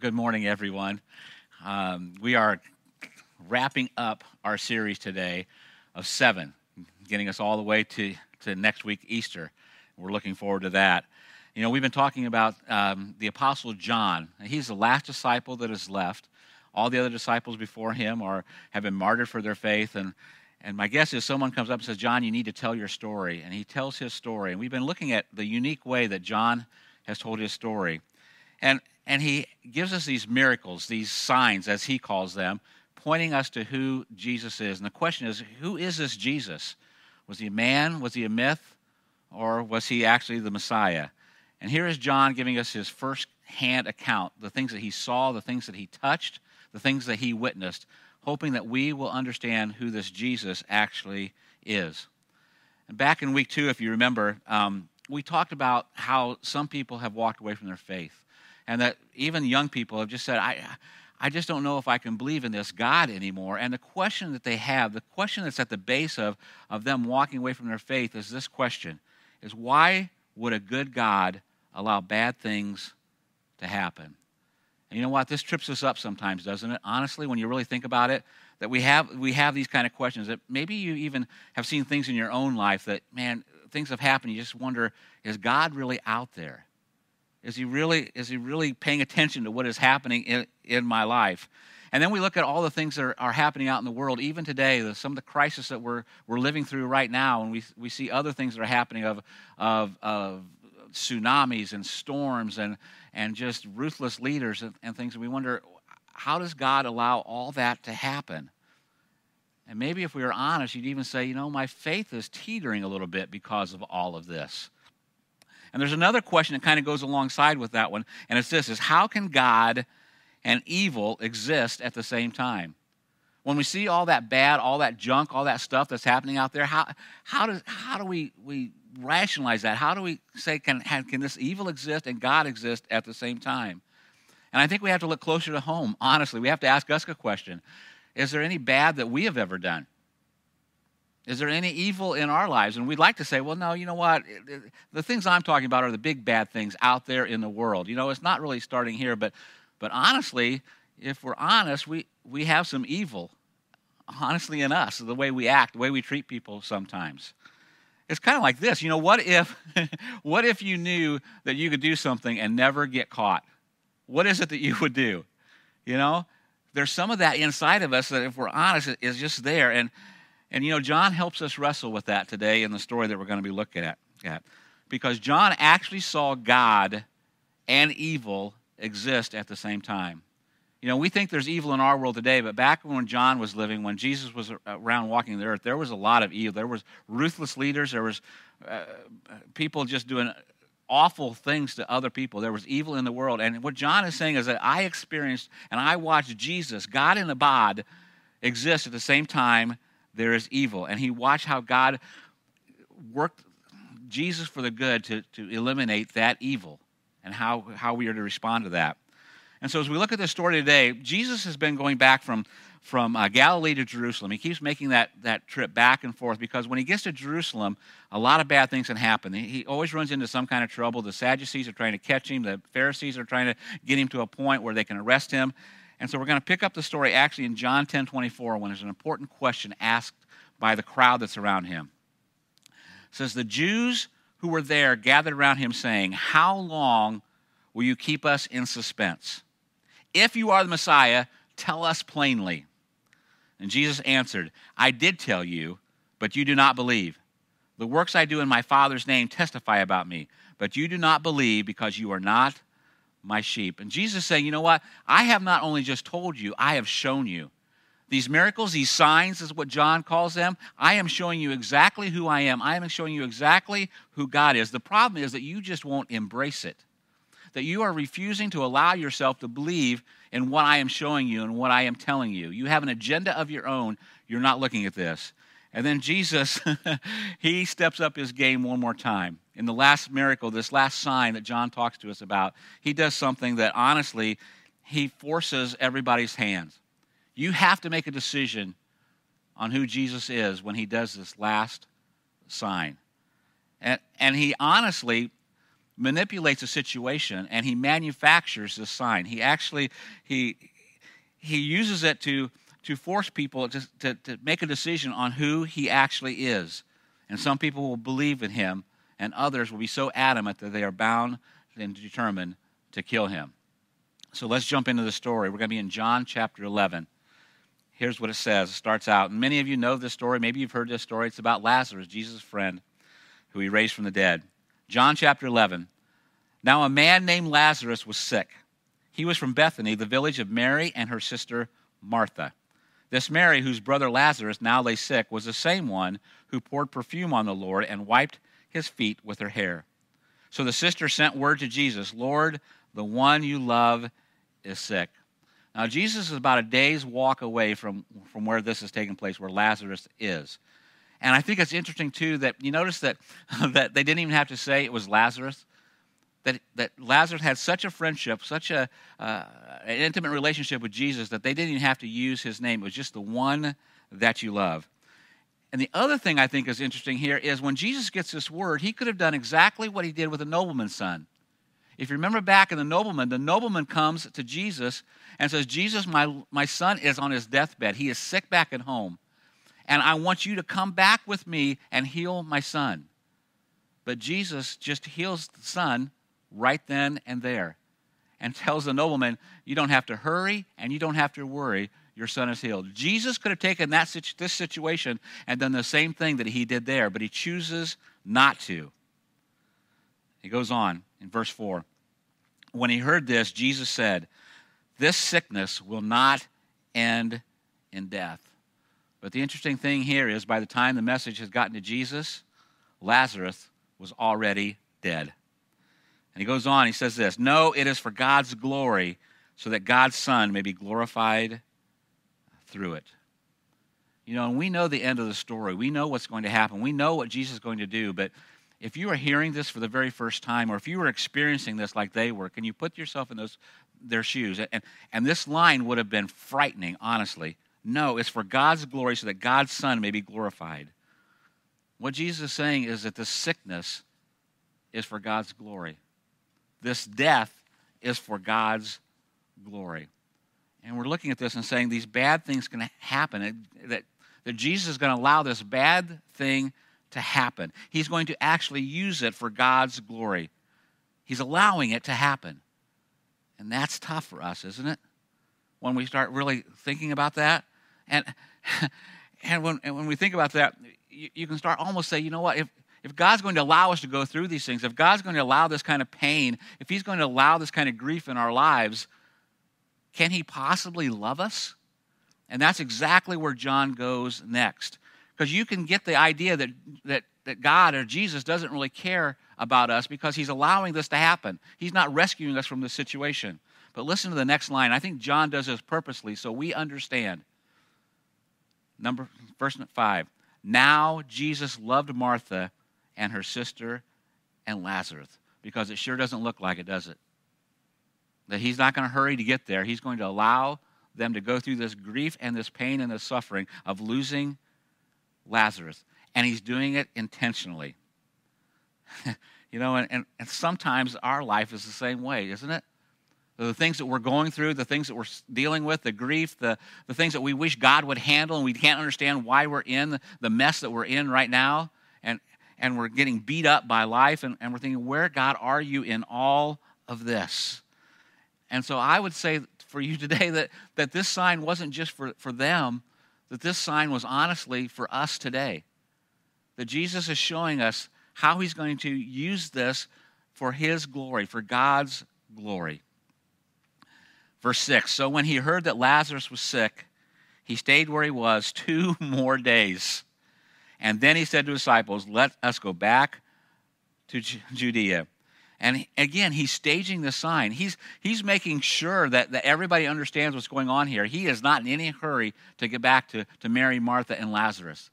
good morning, everyone. Um, we are wrapping up our series today of seven, getting us all the way to, to next week, Easter. We're looking forward to that. You know, we've been talking about um, the Apostle John. He's the last disciple that is left. All the other disciples before him are, have been martyred for their faith. And, and my guess is someone comes up and says, John, you need to tell your story. And he tells his story. And we've been looking at the unique way that John has told his story. And, and he gives us these miracles, these signs, as he calls them, pointing us to who Jesus is. And the question is who is this Jesus? Was he a man? Was he a myth? Or was he actually the Messiah? And here is John giving us his first hand account the things that he saw, the things that he touched, the things that he witnessed, hoping that we will understand who this Jesus actually is. And back in week two, if you remember, um, we talked about how some people have walked away from their faith and that even young people have just said, I, I just don't know if I can believe in this God anymore. And the question that they have, the question that's at the base of, of them walking away from their faith is this question is why would a good God allow bad things to happen? And you know what? This trips us up sometimes, doesn't it? Honestly, when you really think about it, that we have we have these kind of questions that maybe you even have seen things in your own life that, man, things have happened. You just wonder, is God really out there? Is he really, is he really paying attention to what is happening in, in my life? And then we look at all the things that are, are happening out in the world, even today, the, some of the crisis that we're, we're living through right now, and we, we see other things that are happening of, of, of tsunamis and storms and, and just ruthless leaders and, and things. And we wonder, how does God allow all that to happen? And maybe if we were honest, you'd even say, you know, my faith is teetering a little bit because of all of this. And there's another question that kind of goes alongside with that one, and it's this is how can God and evil exist at the same time? When we see all that bad, all that junk, all that stuff that's happening out there, how, how, does, how do we, we rationalize that? How do we say, can, can this evil exist and God exist at the same time? And I think we have to look closer to home, honestly. We have to ask us a question Is there any bad that we have ever done? Is there any evil in our lives? And we'd like to say, well, no, you know what? The things I'm talking about are the big bad things out there in the world. You know, it's not really starting here, but, but honestly, if we're honest, we, we have some evil, honestly, in us, the way we act, the way we treat people sometimes. It's kind of like this. You know, what if, what if you knew that you could do something and never get caught? What is it that you would do? You know, there's some of that inside of us that, if we're honest, is just there. And, and you know, John helps us wrestle with that today in the story that we're going to be looking at. at. Because John actually saw God and evil exist at the same time. You know, we think there's evil in our world today, but back when John was living, when Jesus was around walking the earth, there was a lot of evil. There was ruthless leaders. There was uh, people just doing awful things to other people. There was evil in the world. And what John is saying is that I experienced and I watched Jesus, God in the bod, exist at the same time there is evil. And he watched how God worked Jesus for the good to, to eliminate that evil and how, how we are to respond to that. And so, as we look at this story today, Jesus has been going back from, from uh, Galilee to Jerusalem. He keeps making that, that trip back and forth because when he gets to Jerusalem, a lot of bad things can happen. He, he always runs into some kind of trouble. The Sadducees are trying to catch him, the Pharisees are trying to get him to a point where they can arrest him. And so we're going to pick up the story actually in John 10 24 when there's an important question asked by the crowd that's around him. It says, The Jews who were there gathered around him, saying, How long will you keep us in suspense? If you are the Messiah, tell us plainly. And Jesus answered, I did tell you, but you do not believe. The works I do in my Father's name testify about me, but you do not believe because you are not my sheep. And Jesus saying, You know what? I have not only just told you, I have shown you. These miracles, these signs, is what John calls them. I am showing you exactly who I am. I am showing you exactly who God is. The problem is that you just won't embrace it, that you are refusing to allow yourself to believe in what I am showing you and what I am telling you. You have an agenda of your own. You're not looking at this. And then Jesus, he steps up his game one more time. In the last miracle, this last sign that John talks to us about, he does something that honestly, he forces everybody's hands. You have to make a decision on who Jesus is when he does this last sign. And, and he honestly manipulates a situation and he manufactures this sign. He actually he he uses it to to force people to, to, to make a decision on who he actually is. And some people will believe in him, and others will be so adamant that they are bound and determined to kill him. So let's jump into the story. We're going to be in John chapter 11. Here's what it says. It starts out, and many of you know this story. Maybe you've heard this story. It's about Lazarus, Jesus' friend, who he raised from the dead. John chapter 11. Now, a man named Lazarus was sick. He was from Bethany, the village of Mary and her sister Martha. This Mary, whose brother Lazarus now lay sick, was the same one who poured perfume on the Lord and wiped his feet with her hair. So the sister sent word to Jesus Lord, the one you love is sick. Now, Jesus is about a day's walk away from, from where this is taking place, where Lazarus is. And I think it's interesting, too, that you notice that, that they didn't even have to say it was Lazarus that, that Lazarus had such a friendship, such a, uh, an intimate relationship with Jesus that they didn't even have to use his name. It was just the one that you love. And the other thing I think is interesting here is when Jesus gets this word, he could have done exactly what he did with the nobleman's son. If you remember back in the nobleman, the nobleman comes to Jesus and says, Jesus, my, my son is on his deathbed. He is sick back at home. And I want you to come back with me and heal my son. But Jesus just heals the son right then and there and tells the nobleman, You don't have to hurry and you don't have to worry. Your son is healed. Jesus could have taken that, this situation and done the same thing that he did there, but he chooses not to. He goes on in verse 4. When he heard this, Jesus said, This sickness will not end in death. But the interesting thing here is by the time the message has gotten to Jesus, Lazarus was already dead. And he goes on, he says this No, it is for God's glory, so that God's Son may be glorified through it. You know, and we know the end of the story. We know what's going to happen. We know what Jesus is going to do. But if you are hearing this for the very first time, or if you were experiencing this like they were, can you put yourself in those their shoes? And, and this line would have been frightening, honestly. No, it's for God's glory so that God's Son may be glorified. What Jesus is saying is that the sickness is for God's glory. This death is for God's glory. And we're looking at this and saying these bad things can happen, that, that Jesus is going to allow this bad thing to happen. He's going to actually use it for God's glory. He's allowing it to happen. And that's tough for us, isn't it? When we start really thinking about that. And, and, when, and when we think about that, you, you can start almost say, you know what, if, if God's going to allow us to go through these things, if God's going to allow this kind of pain, if He's going to allow this kind of grief in our lives, can He possibly love us? And that's exactly where John goes next. Because you can get the idea that, that, that God or Jesus doesn't really care about us because He's allowing this to happen. He's not rescuing us from this situation. But listen to the next line. I think John does this purposely so we understand. Number verse 5. Now Jesus loved Martha and her sister and Lazarus because it sure doesn't look like it, does it? That he's not going to hurry to get there. He's going to allow them to go through this grief and this pain and this suffering of losing Lazarus. And he's doing it intentionally. you know, and, and, and, sometimes our life is the same way, isn't it? The things that we're going through, the things that we're dealing with, the grief, the, the things that we wish God would handle, and we can't understand why we're in the mess that we're in right now and we're getting beat up by life, and, and we're thinking, where, God, are you in all of this? And so I would say for you today that, that this sign wasn't just for, for them, that this sign was honestly for us today. That Jesus is showing us how he's going to use this for his glory, for God's glory. Verse 6 So when he heard that Lazarus was sick, he stayed where he was two more days. And then he said to his disciples, Let us go back to Judea. And again, he's staging the sign. He's, he's making sure that, that everybody understands what's going on here. He is not in any hurry to get back to, to Mary, Martha, and Lazarus.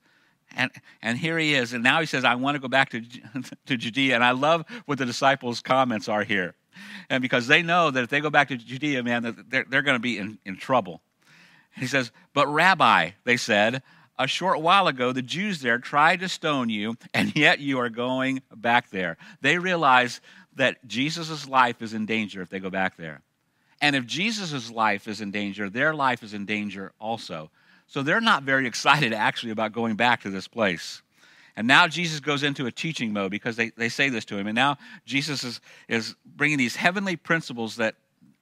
And, and here he is. And now he says, I want to go back to, to Judea. And I love what the disciples' comments are here. And because they know that if they go back to Judea, man, they're, they're going to be in, in trouble. He says, But Rabbi, they said, a short while ago, the Jews there tried to stone you, and yet you are going back there. They realize that Jesus' life is in danger if they go back there. And if Jesus' life is in danger, their life is in danger also. So they're not very excited actually about going back to this place. And now Jesus goes into a teaching mode because they, they say this to him. And now Jesus is, is bringing these heavenly principles that,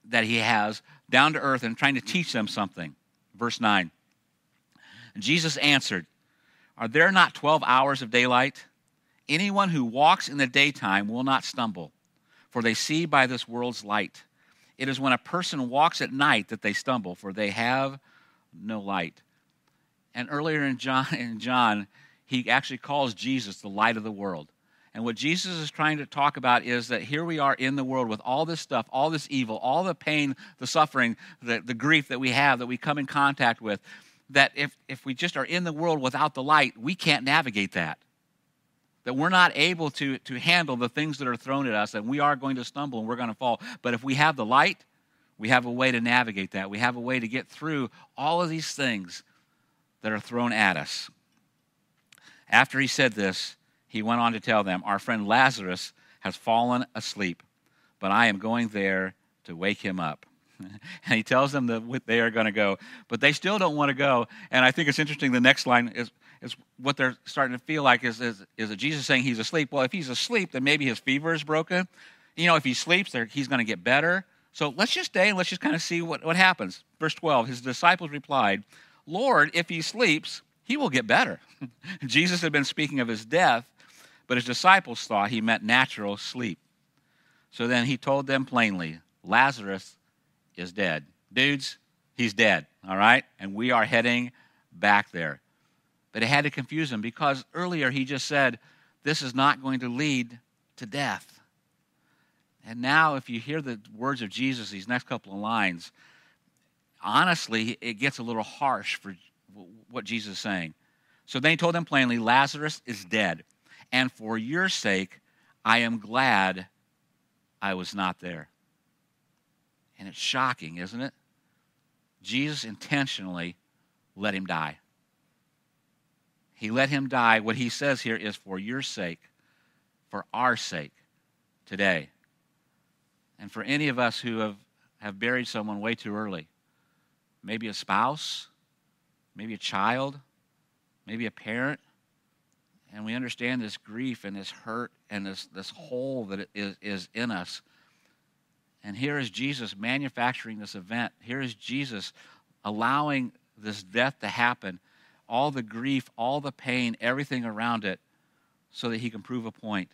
that he has down to earth and trying to teach them something. Verse 9 Jesus answered, Are there not 12 hours of daylight? Anyone who walks in the daytime will not stumble, for they see by this world's light. It is when a person walks at night that they stumble, for they have no light. And earlier in John, in John, he actually calls Jesus the light of the world. And what Jesus is trying to talk about is that here we are in the world with all this stuff, all this evil, all the pain, the suffering, the, the grief that we have, that we come in contact with, that if, if we just are in the world without the light, we can't navigate that. That we're not able to, to handle the things that are thrown at us, and we are going to stumble and we're going to fall. But if we have the light, we have a way to navigate that. We have a way to get through all of these things that are thrown at us. After he said this, he went on to tell them, Our friend Lazarus has fallen asleep, but I am going there to wake him up. and he tells them that they are going to go, but they still don't want to go. And I think it's interesting. The next line is, is what they're starting to feel like is, is, is Jesus saying he's asleep. Well, if he's asleep, then maybe his fever is broken. You know, if he sleeps, he's going to get better. So let's just stay and let's just kind of see what, what happens. Verse 12 His disciples replied, Lord, if he sleeps, he will get better. Jesus had been speaking of his death, but his disciples thought he meant natural sleep. So then he told them plainly Lazarus is dead. Dudes, he's dead, all right? And we are heading back there. But it had to confuse him because earlier he just said, This is not going to lead to death. And now, if you hear the words of Jesus, these next couple of lines, honestly, it gets a little harsh for what Jesus is saying. So then he told them plainly, Lazarus is dead. And for your sake, I am glad I was not there. And it's shocking, isn't it? Jesus intentionally let him die. He let him die. What he says here is for your sake, for our sake today. And for any of us who have, have buried someone way too early, maybe a spouse, maybe a child, maybe a parent, and we understand this grief and this hurt and this, this hole that is, is in us. And here is Jesus manufacturing this event. Here is Jesus allowing this death to happen, all the grief, all the pain, everything around it, so that he can prove a point.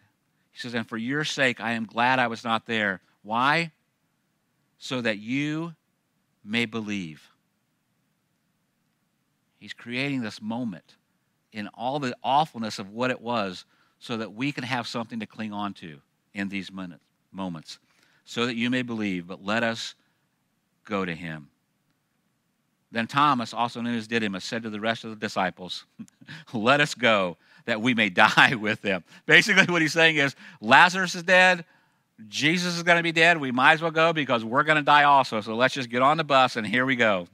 He says, And for your sake, I am glad I was not there. Why? So that you may believe. He's creating this moment in all the awfulness of what it was so that we can have something to cling on to in these minutes, moments. So that you may believe, but let us go to him. Then Thomas, also known as Didymus, said to the rest of the disciples, Let us go that we may die with them. Basically, what he's saying is Lazarus is dead. Jesus is going to be dead. We might as well go because we're going to die also. So let's just get on the bus and here we go.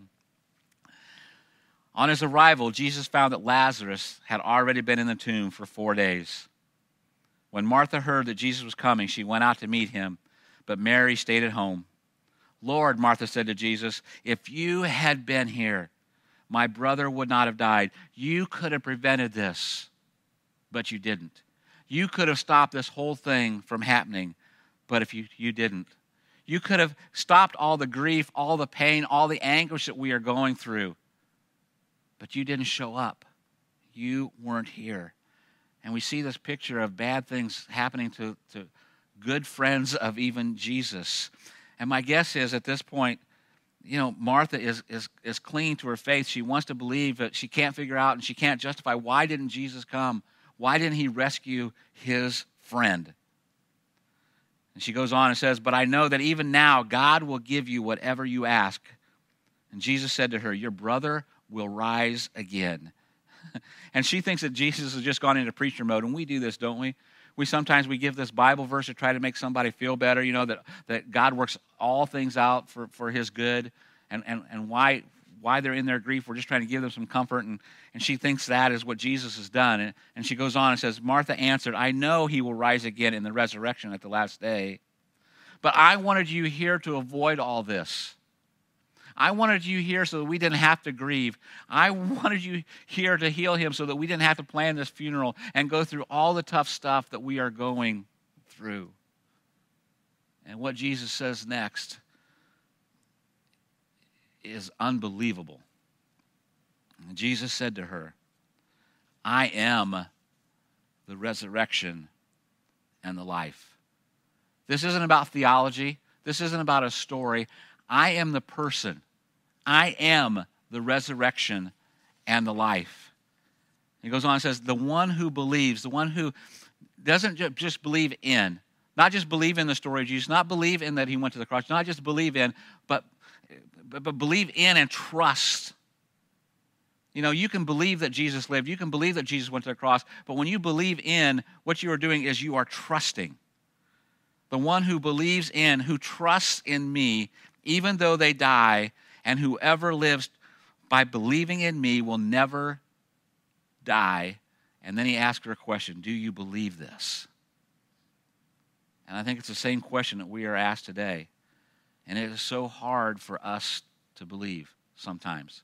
On his arrival, Jesus found that Lazarus had already been in the tomb for four days. When Martha heard that Jesus was coming, she went out to meet him, but Mary stayed at home. Lord, Martha said to Jesus, if you had been here, my brother would not have died. You could have prevented this, but you didn't. You could have stopped this whole thing from happening, but if you, you didn't. You could have stopped all the grief, all the pain, all the anguish that we are going through but you didn't show up. You weren't here. And we see this picture of bad things happening to, to good friends of even Jesus. And my guess is at this point, you know, Martha is, is, is clinging to her faith. She wants to believe, but she can't figure out and she can't justify why didn't Jesus come? Why didn't he rescue his friend? And she goes on and says, But I know that even now God will give you whatever you ask. And Jesus said to her, Your brother will rise again. and she thinks that Jesus has just gone into preacher mode, and we do this, don't we? We sometimes we give this Bible verse to try to make somebody feel better, you know, that, that God works all things out for, for his good. And, and, and why, why they're in their grief. We're just trying to give them some comfort. And, and she thinks that is what Jesus has done. And, and she goes on and says, Martha answered, I know he will rise again in the resurrection at the last day. But I wanted you here to avoid all this. I wanted you here so that we didn't have to grieve. I wanted you here to heal him so that we didn't have to plan this funeral and go through all the tough stuff that we are going through. And what Jesus says next is unbelievable. Jesus said to her, I am the resurrection and the life. This isn't about theology. This isn't about a story. I am the person I am the resurrection and the life. He goes on and says, The one who believes, the one who doesn't just believe in, not just believe in the story of Jesus, not believe in that he went to the cross, not just believe in, but, but, but believe in and trust. You know, you can believe that Jesus lived, you can believe that Jesus went to the cross, but when you believe in, what you are doing is you are trusting. The one who believes in, who trusts in me, even though they die, and whoever lives by believing in me will never die. And then he asked her a question Do you believe this? And I think it's the same question that we are asked today. And it is so hard for us to believe sometimes.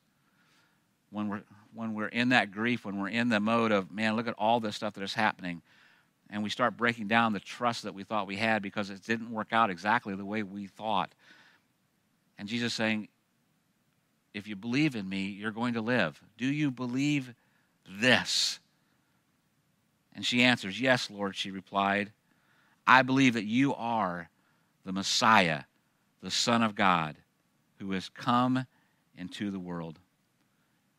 When we're, when we're in that grief, when we're in the mode of, man, look at all this stuff that is happening, and we start breaking down the trust that we thought we had because it didn't work out exactly the way we thought. And Jesus saying, if you believe in me, you're going to live. Do you believe this? And she answers, Yes, Lord, she replied. I believe that you are the Messiah, the Son of God, who has come into the world.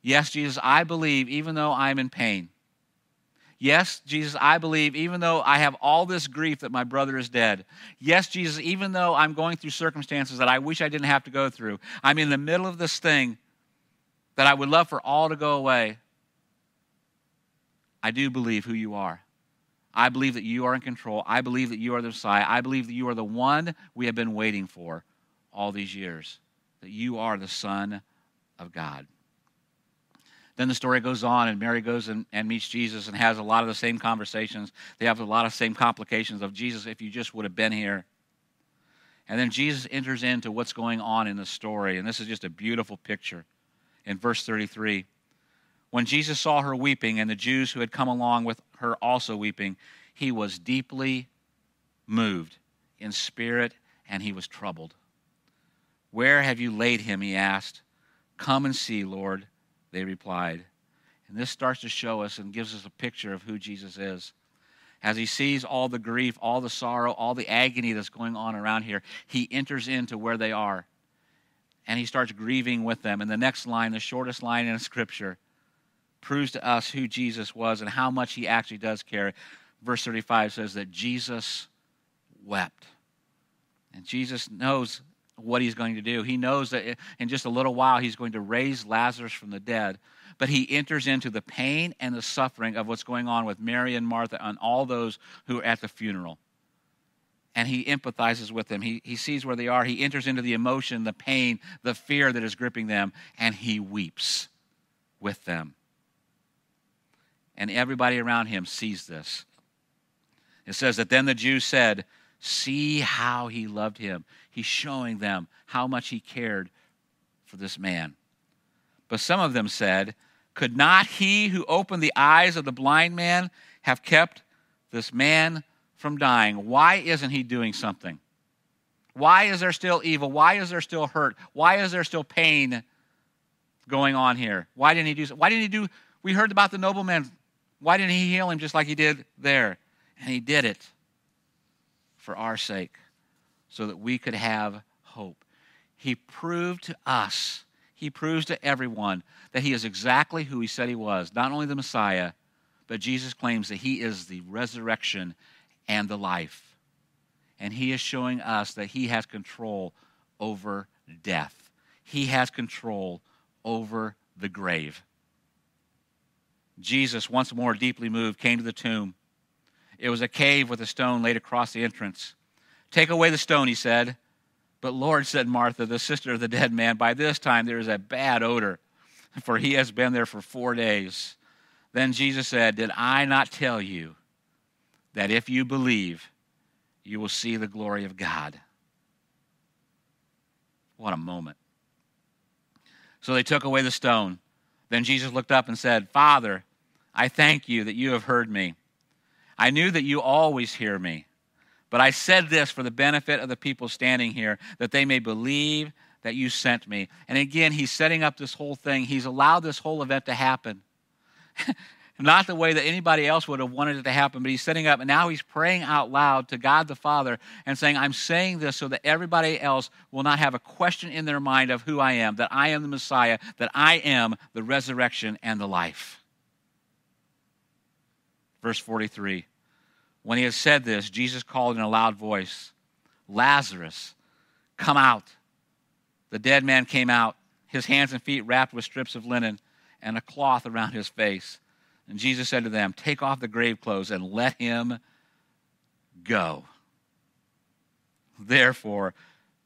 Yes, Jesus, I believe, even though I'm in pain. Yes, Jesus, I believe, even though I have all this grief that my brother is dead. Yes, Jesus, even though I'm going through circumstances that I wish I didn't have to go through. I'm in the middle of this thing that I would love for all to go away. I do believe who you are. I believe that you are in control. I believe that you are the Messiah. I believe that you are the one we have been waiting for all these years, that you are the Son of God. Then the story goes on, and Mary goes and, and meets Jesus and has a lot of the same conversations. They have a lot of same complications of Jesus, if you just would have been here. And then Jesus enters into what's going on in the story. And this is just a beautiful picture in verse 33. When Jesus saw her weeping, and the Jews who had come along with her also weeping, he was deeply moved in spirit, and he was troubled. Where have you laid him? He asked. Come and see, Lord they replied. And this starts to show us and gives us a picture of who Jesus is. As he sees all the grief, all the sorrow, all the agony that's going on around here, he enters into where they are and he starts grieving with them. And the next line, the shortest line in Scripture, proves to us who Jesus was and how much he actually does care. Verse 35 says that Jesus wept. And Jesus knows what he's going to do. He knows that in just a little while he's going to raise Lazarus from the dead. But he enters into the pain and the suffering of what's going on with Mary and Martha and all those who are at the funeral. And he empathizes with them. He, he sees where they are. He enters into the emotion, the pain, the fear that is gripping them, and he weeps with them. And everybody around him sees this. It says that then the Jews said, See how he loved him. He's showing them how much he cared for this man. But some of them said, Could not he who opened the eyes of the blind man have kept this man from dying? Why isn't he doing something? Why is there still evil? Why is there still hurt? Why is there still pain going on here? Why didn't he do why didn't he do we heard about the nobleman. Why didn't he heal him just like he did there? And he did it for our sake so that we could have hope. He proved to us, he proves to everyone that he is exactly who he said he was, not only the Messiah, but Jesus claims that he is the resurrection and the life. And he is showing us that he has control over death. He has control over the grave. Jesus, once more deeply moved, came to the tomb. It was a cave with a stone laid across the entrance. Take away the stone, he said. But Lord, said Martha, the sister of the dead man, by this time there is a bad odor, for he has been there for four days. Then Jesus said, Did I not tell you that if you believe, you will see the glory of God? What a moment. So they took away the stone. Then Jesus looked up and said, Father, I thank you that you have heard me. I knew that you always hear me. But I said this for the benefit of the people standing here, that they may believe that you sent me. And again, he's setting up this whole thing. He's allowed this whole event to happen. Not the way that anybody else would have wanted it to happen, but he's setting up, and now he's praying out loud to God the Father and saying, I'm saying this so that everybody else will not have a question in their mind of who I am, that I am the Messiah, that I am the resurrection and the life. Verse 43 when he had said this, Jesus called in a loud voice, Lazarus, come out. The dead man came out, his hands and feet wrapped with strips of linen and a cloth around his face. And Jesus said to them, Take off the grave clothes and let him go. Therefore,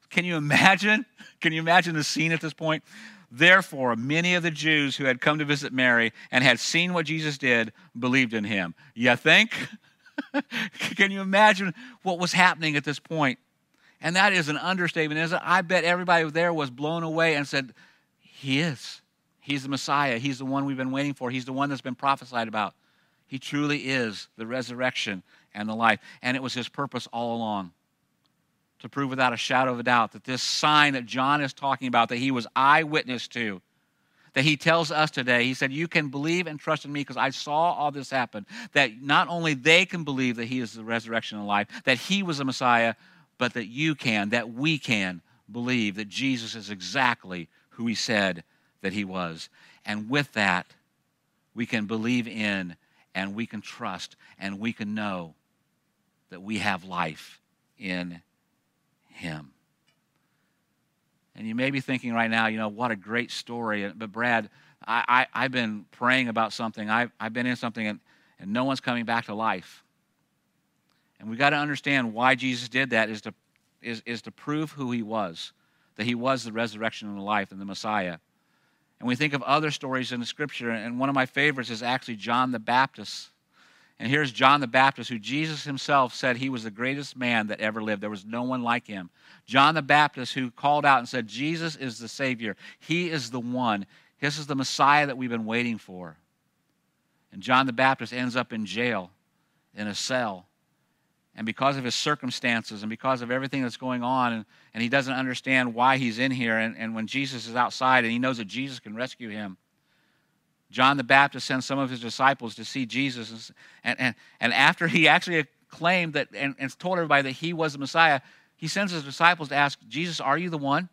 can you imagine? Can you imagine the scene at this point? Therefore, many of the Jews who had come to visit Mary and had seen what Jesus did believed in him. You think? Can you imagine what was happening at this point? And that is an understatement, isn't it? I bet everybody there was blown away and said, He is. He's the Messiah. He's the one we've been waiting for. He's the one that's been prophesied about. He truly is the resurrection and the life. And it was his purpose all along to prove without a shadow of a doubt that this sign that John is talking about, that he was eyewitness to, that he tells us today. He said, You can believe and trust in me because I saw all this happen. That not only they can believe that he is the resurrection and life, that he was the Messiah, but that you can, that we can believe that Jesus is exactly who he said that he was. And with that, we can believe in and we can trust and we can know that we have life in him. And you may be thinking right now, you know, what a great story. But Brad, I, I, have been praying about something. I've, I've been in something and, and no one's coming back to life. And we've got to understand why Jesus did that is to, is, is to prove who he was, that he was the resurrection and the life and the Messiah. And we think of other stories in the scripture, and one of my favorites is actually John the Baptist. And here's John the Baptist, who Jesus himself said he was the greatest man that ever lived. There was no one like him. John the Baptist, who called out and said, Jesus is the Savior. He is the one. This is the Messiah that we've been waiting for. And John the Baptist ends up in jail, in a cell. And because of his circumstances and because of everything that's going on, and, and he doesn't understand why he's in here, and, and when Jesus is outside and he knows that Jesus can rescue him, John the Baptist sends some of his disciples to see Jesus. And, and, and after he actually claimed that and, and told everybody that he was the Messiah, he sends his disciples to ask, Jesus, are you the one?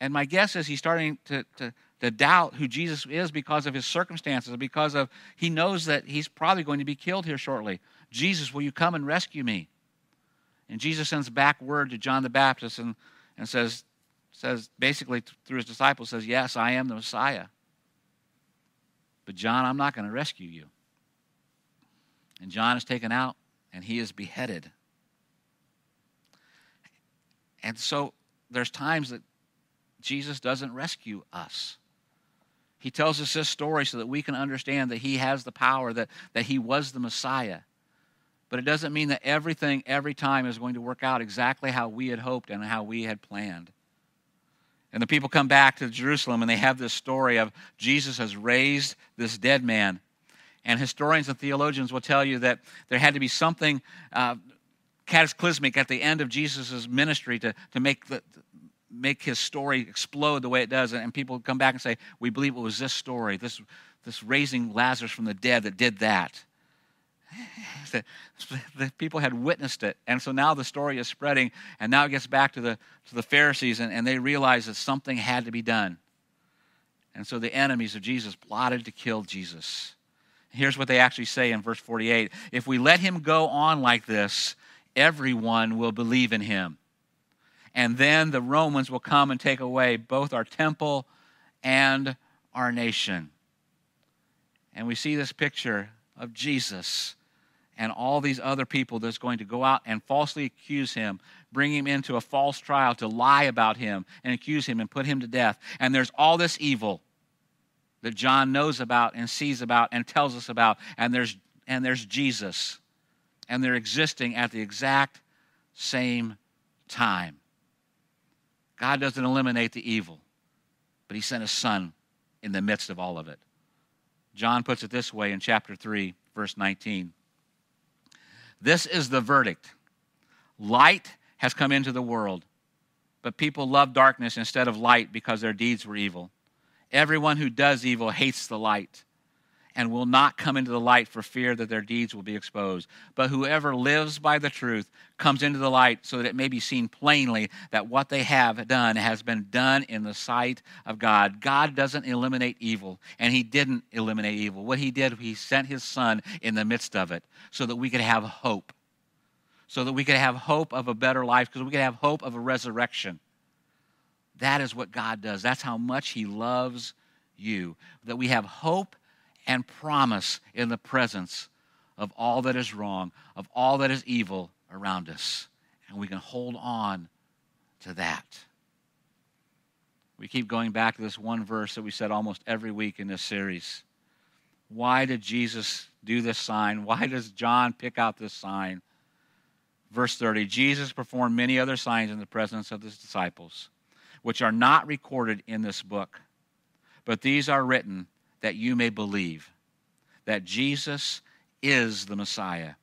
And my guess is he's starting to, to, to doubt who Jesus is because of his circumstances, because of he knows that he's probably going to be killed here shortly. Jesus, will you come and rescue me? And Jesus sends back word to John the Baptist and, and says, says basically through his disciples, says, Yes, I am the Messiah. But John, I'm not going to rescue you. And John is taken out and he is beheaded. And so there's times that Jesus doesn't rescue us. He tells us this story so that we can understand that he has the power, that, that he was the Messiah. But it doesn't mean that everything, every time, is going to work out exactly how we had hoped and how we had planned. And the people come back to Jerusalem and they have this story of Jesus has raised this dead man. And historians and theologians will tell you that there had to be something uh, cataclysmic at the end of Jesus' ministry to, to make, the, make his story explode the way it does. And people come back and say, We believe it was this story, this, this raising Lazarus from the dead, that did that the, the, people had witnessed it. And so now the story is spreading, and now it gets back to the, to the Pharisees, and, and they realize that something had to be done. And so the enemies of Jesus plotted to kill Jesus. Here's what they actually say in verse 48 If we let him go on like this, everyone will believe in him. And then the Romans will come and take away both our temple and our nation. And we see this picture of Jesus and all these other people that's going to go out and falsely accuse him, bring him into a false trial to lie about him and accuse him and put him to death. And there's all this evil that John knows about and sees about and tells us about. And there's, and there's Jesus. And they're existing at the exact same time. God doesn't eliminate the evil, but he sent his son in the midst of all of it. John puts it this way in chapter 3, verse 19. This is the verdict light has come into the world, but people love darkness instead of light because their deeds were evil. Everyone who does evil hates the light and will not come into the light for fear that their deeds will be exposed. But whoever lives by the truth comes into the light so that it may be seen plainly that what they have done has been done in the sight of God. God doesn't eliminate evil, and He didn't eliminate evil. What He did, He sent His Son in the midst of it so that we could have hope, so that we could have hope of a better life, because we could have hope of a resurrection. That is what God does. That's how much He loves you, that we have hope and promise in the presence of all that is wrong, of all that is evil around us. And we can hold on to that. We keep going back to this one verse that we said almost every week in this series. Why did Jesus do this sign? Why does John pick out this sign? Verse 30 Jesus performed many other signs in the presence of his disciples, which are not recorded in this book, but these are written that you may believe that Jesus is the Messiah,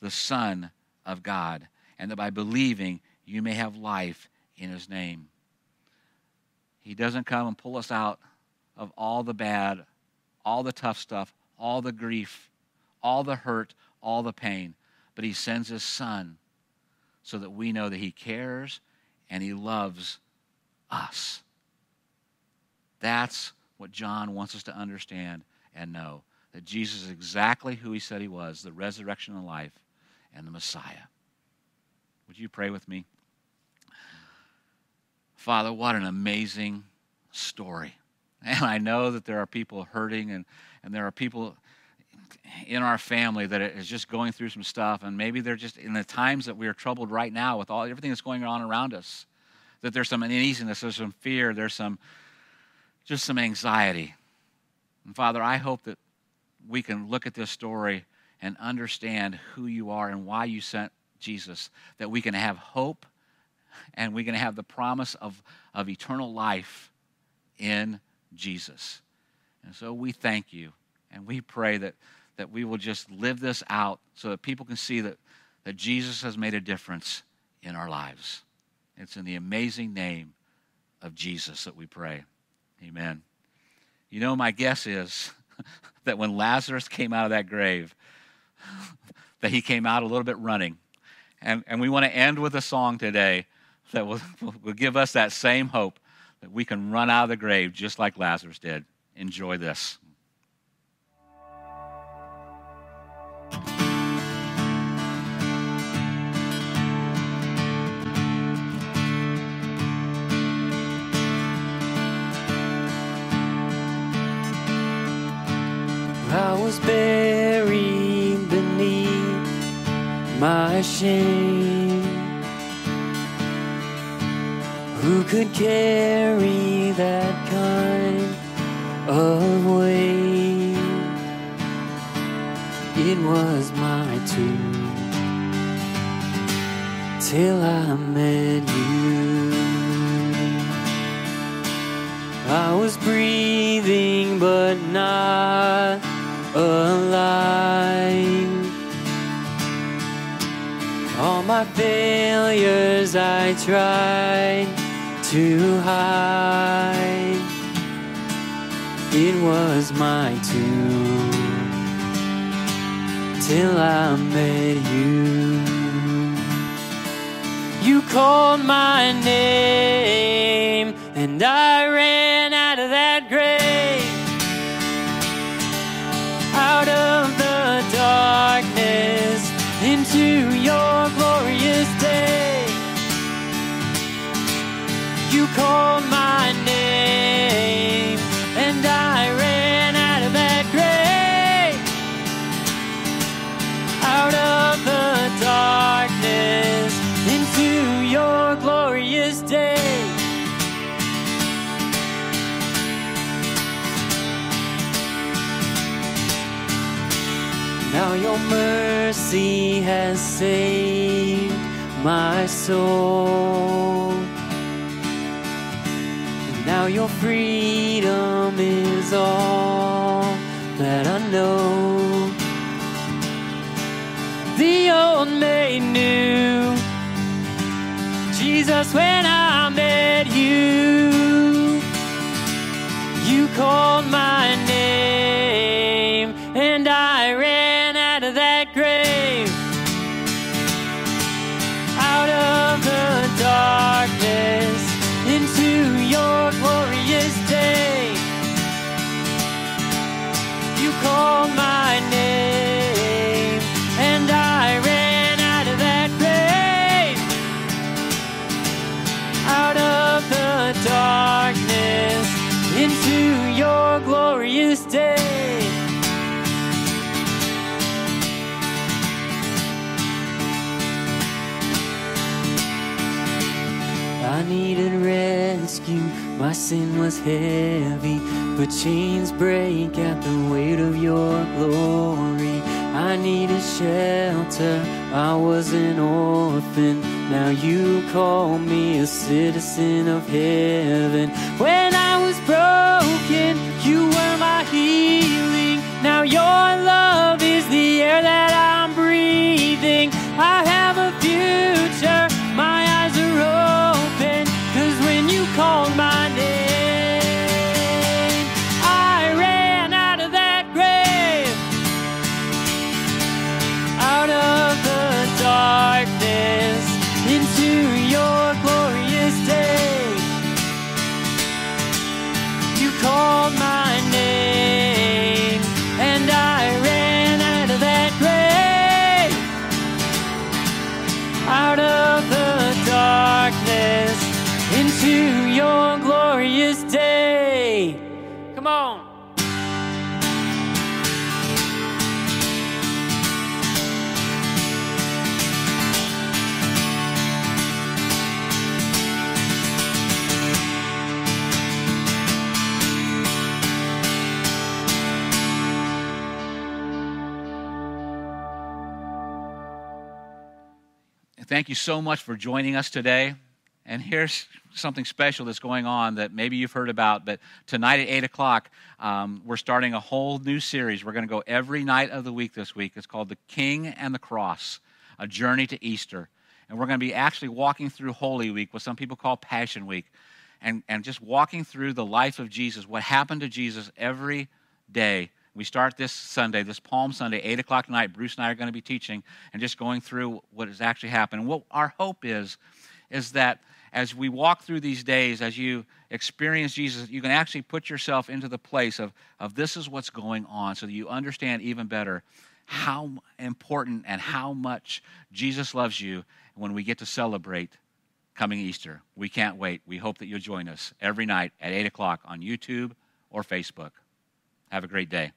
the Son of God, and that by believing you may have life in his name. He doesn't come and pull us out of all the bad, all the tough stuff, all the grief, all the hurt, all the pain, but he sends his Son so that we know that he cares and he loves us. That's what John wants us to understand and know that Jesus is exactly who he said he was the resurrection and life and the Messiah. Would you pray with me? Father, what an amazing story. And I know that there are people hurting and, and there are people in our family that is just going through some stuff and maybe they're just in the times that we are troubled right now with all everything that's going on around us that there's some uneasiness there's some fear there's some just some anxiety. And Father, I hope that we can look at this story and understand who you are and why you sent Jesus, that we can have hope and we can have the promise of, of eternal life in Jesus. And so we thank you and we pray that, that we will just live this out so that people can see that, that Jesus has made a difference in our lives. It's in the amazing name of Jesus that we pray. Amen. You know, my guess is that when Lazarus came out of that grave, that he came out a little bit running. And, and we want to end with a song today that will, will give us that same hope that we can run out of the grave just like Lazarus did. Enjoy this. Was buried beneath my shame. Who could carry that kind of weight? It was my tomb till I met you. I was breathing, but not alive. All my failures I tried to hide. It was my tomb till I met you. You called my name and I ran darkness into your glorious day. You call my name, mercy has saved my soul. And now your freedom is all that I know. The old made new. Jesus, when I met you, you called my grave, heavy, but chains break at the weight of your glory. I needed shelter, I was an orphan. Now you call me a citizen of heaven. When I was broken, you were my healing. Now your love so much for joining us today. And here's something special that's going on that maybe you've heard about. But tonight at 8 o'clock, um, we're starting a whole new series. We're going to go every night of the week this week. It's called The King and the Cross A Journey to Easter. And we're going to be actually walking through Holy Week, what some people call Passion Week, and, and just walking through the life of Jesus, what happened to Jesus every day. We start this Sunday, this Palm Sunday, 8 o'clock tonight. Bruce and I are going to be teaching and just going through what has actually happened. And what our hope is, is that as we walk through these days, as you experience Jesus, you can actually put yourself into the place of, of this is what's going on so that you understand even better how important and how much Jesus loves you when we get to celebrate coming Easter. We can't wait. We hope that you'll join us every night at 8 o'clock on YouTube or Facebook. Have a great day.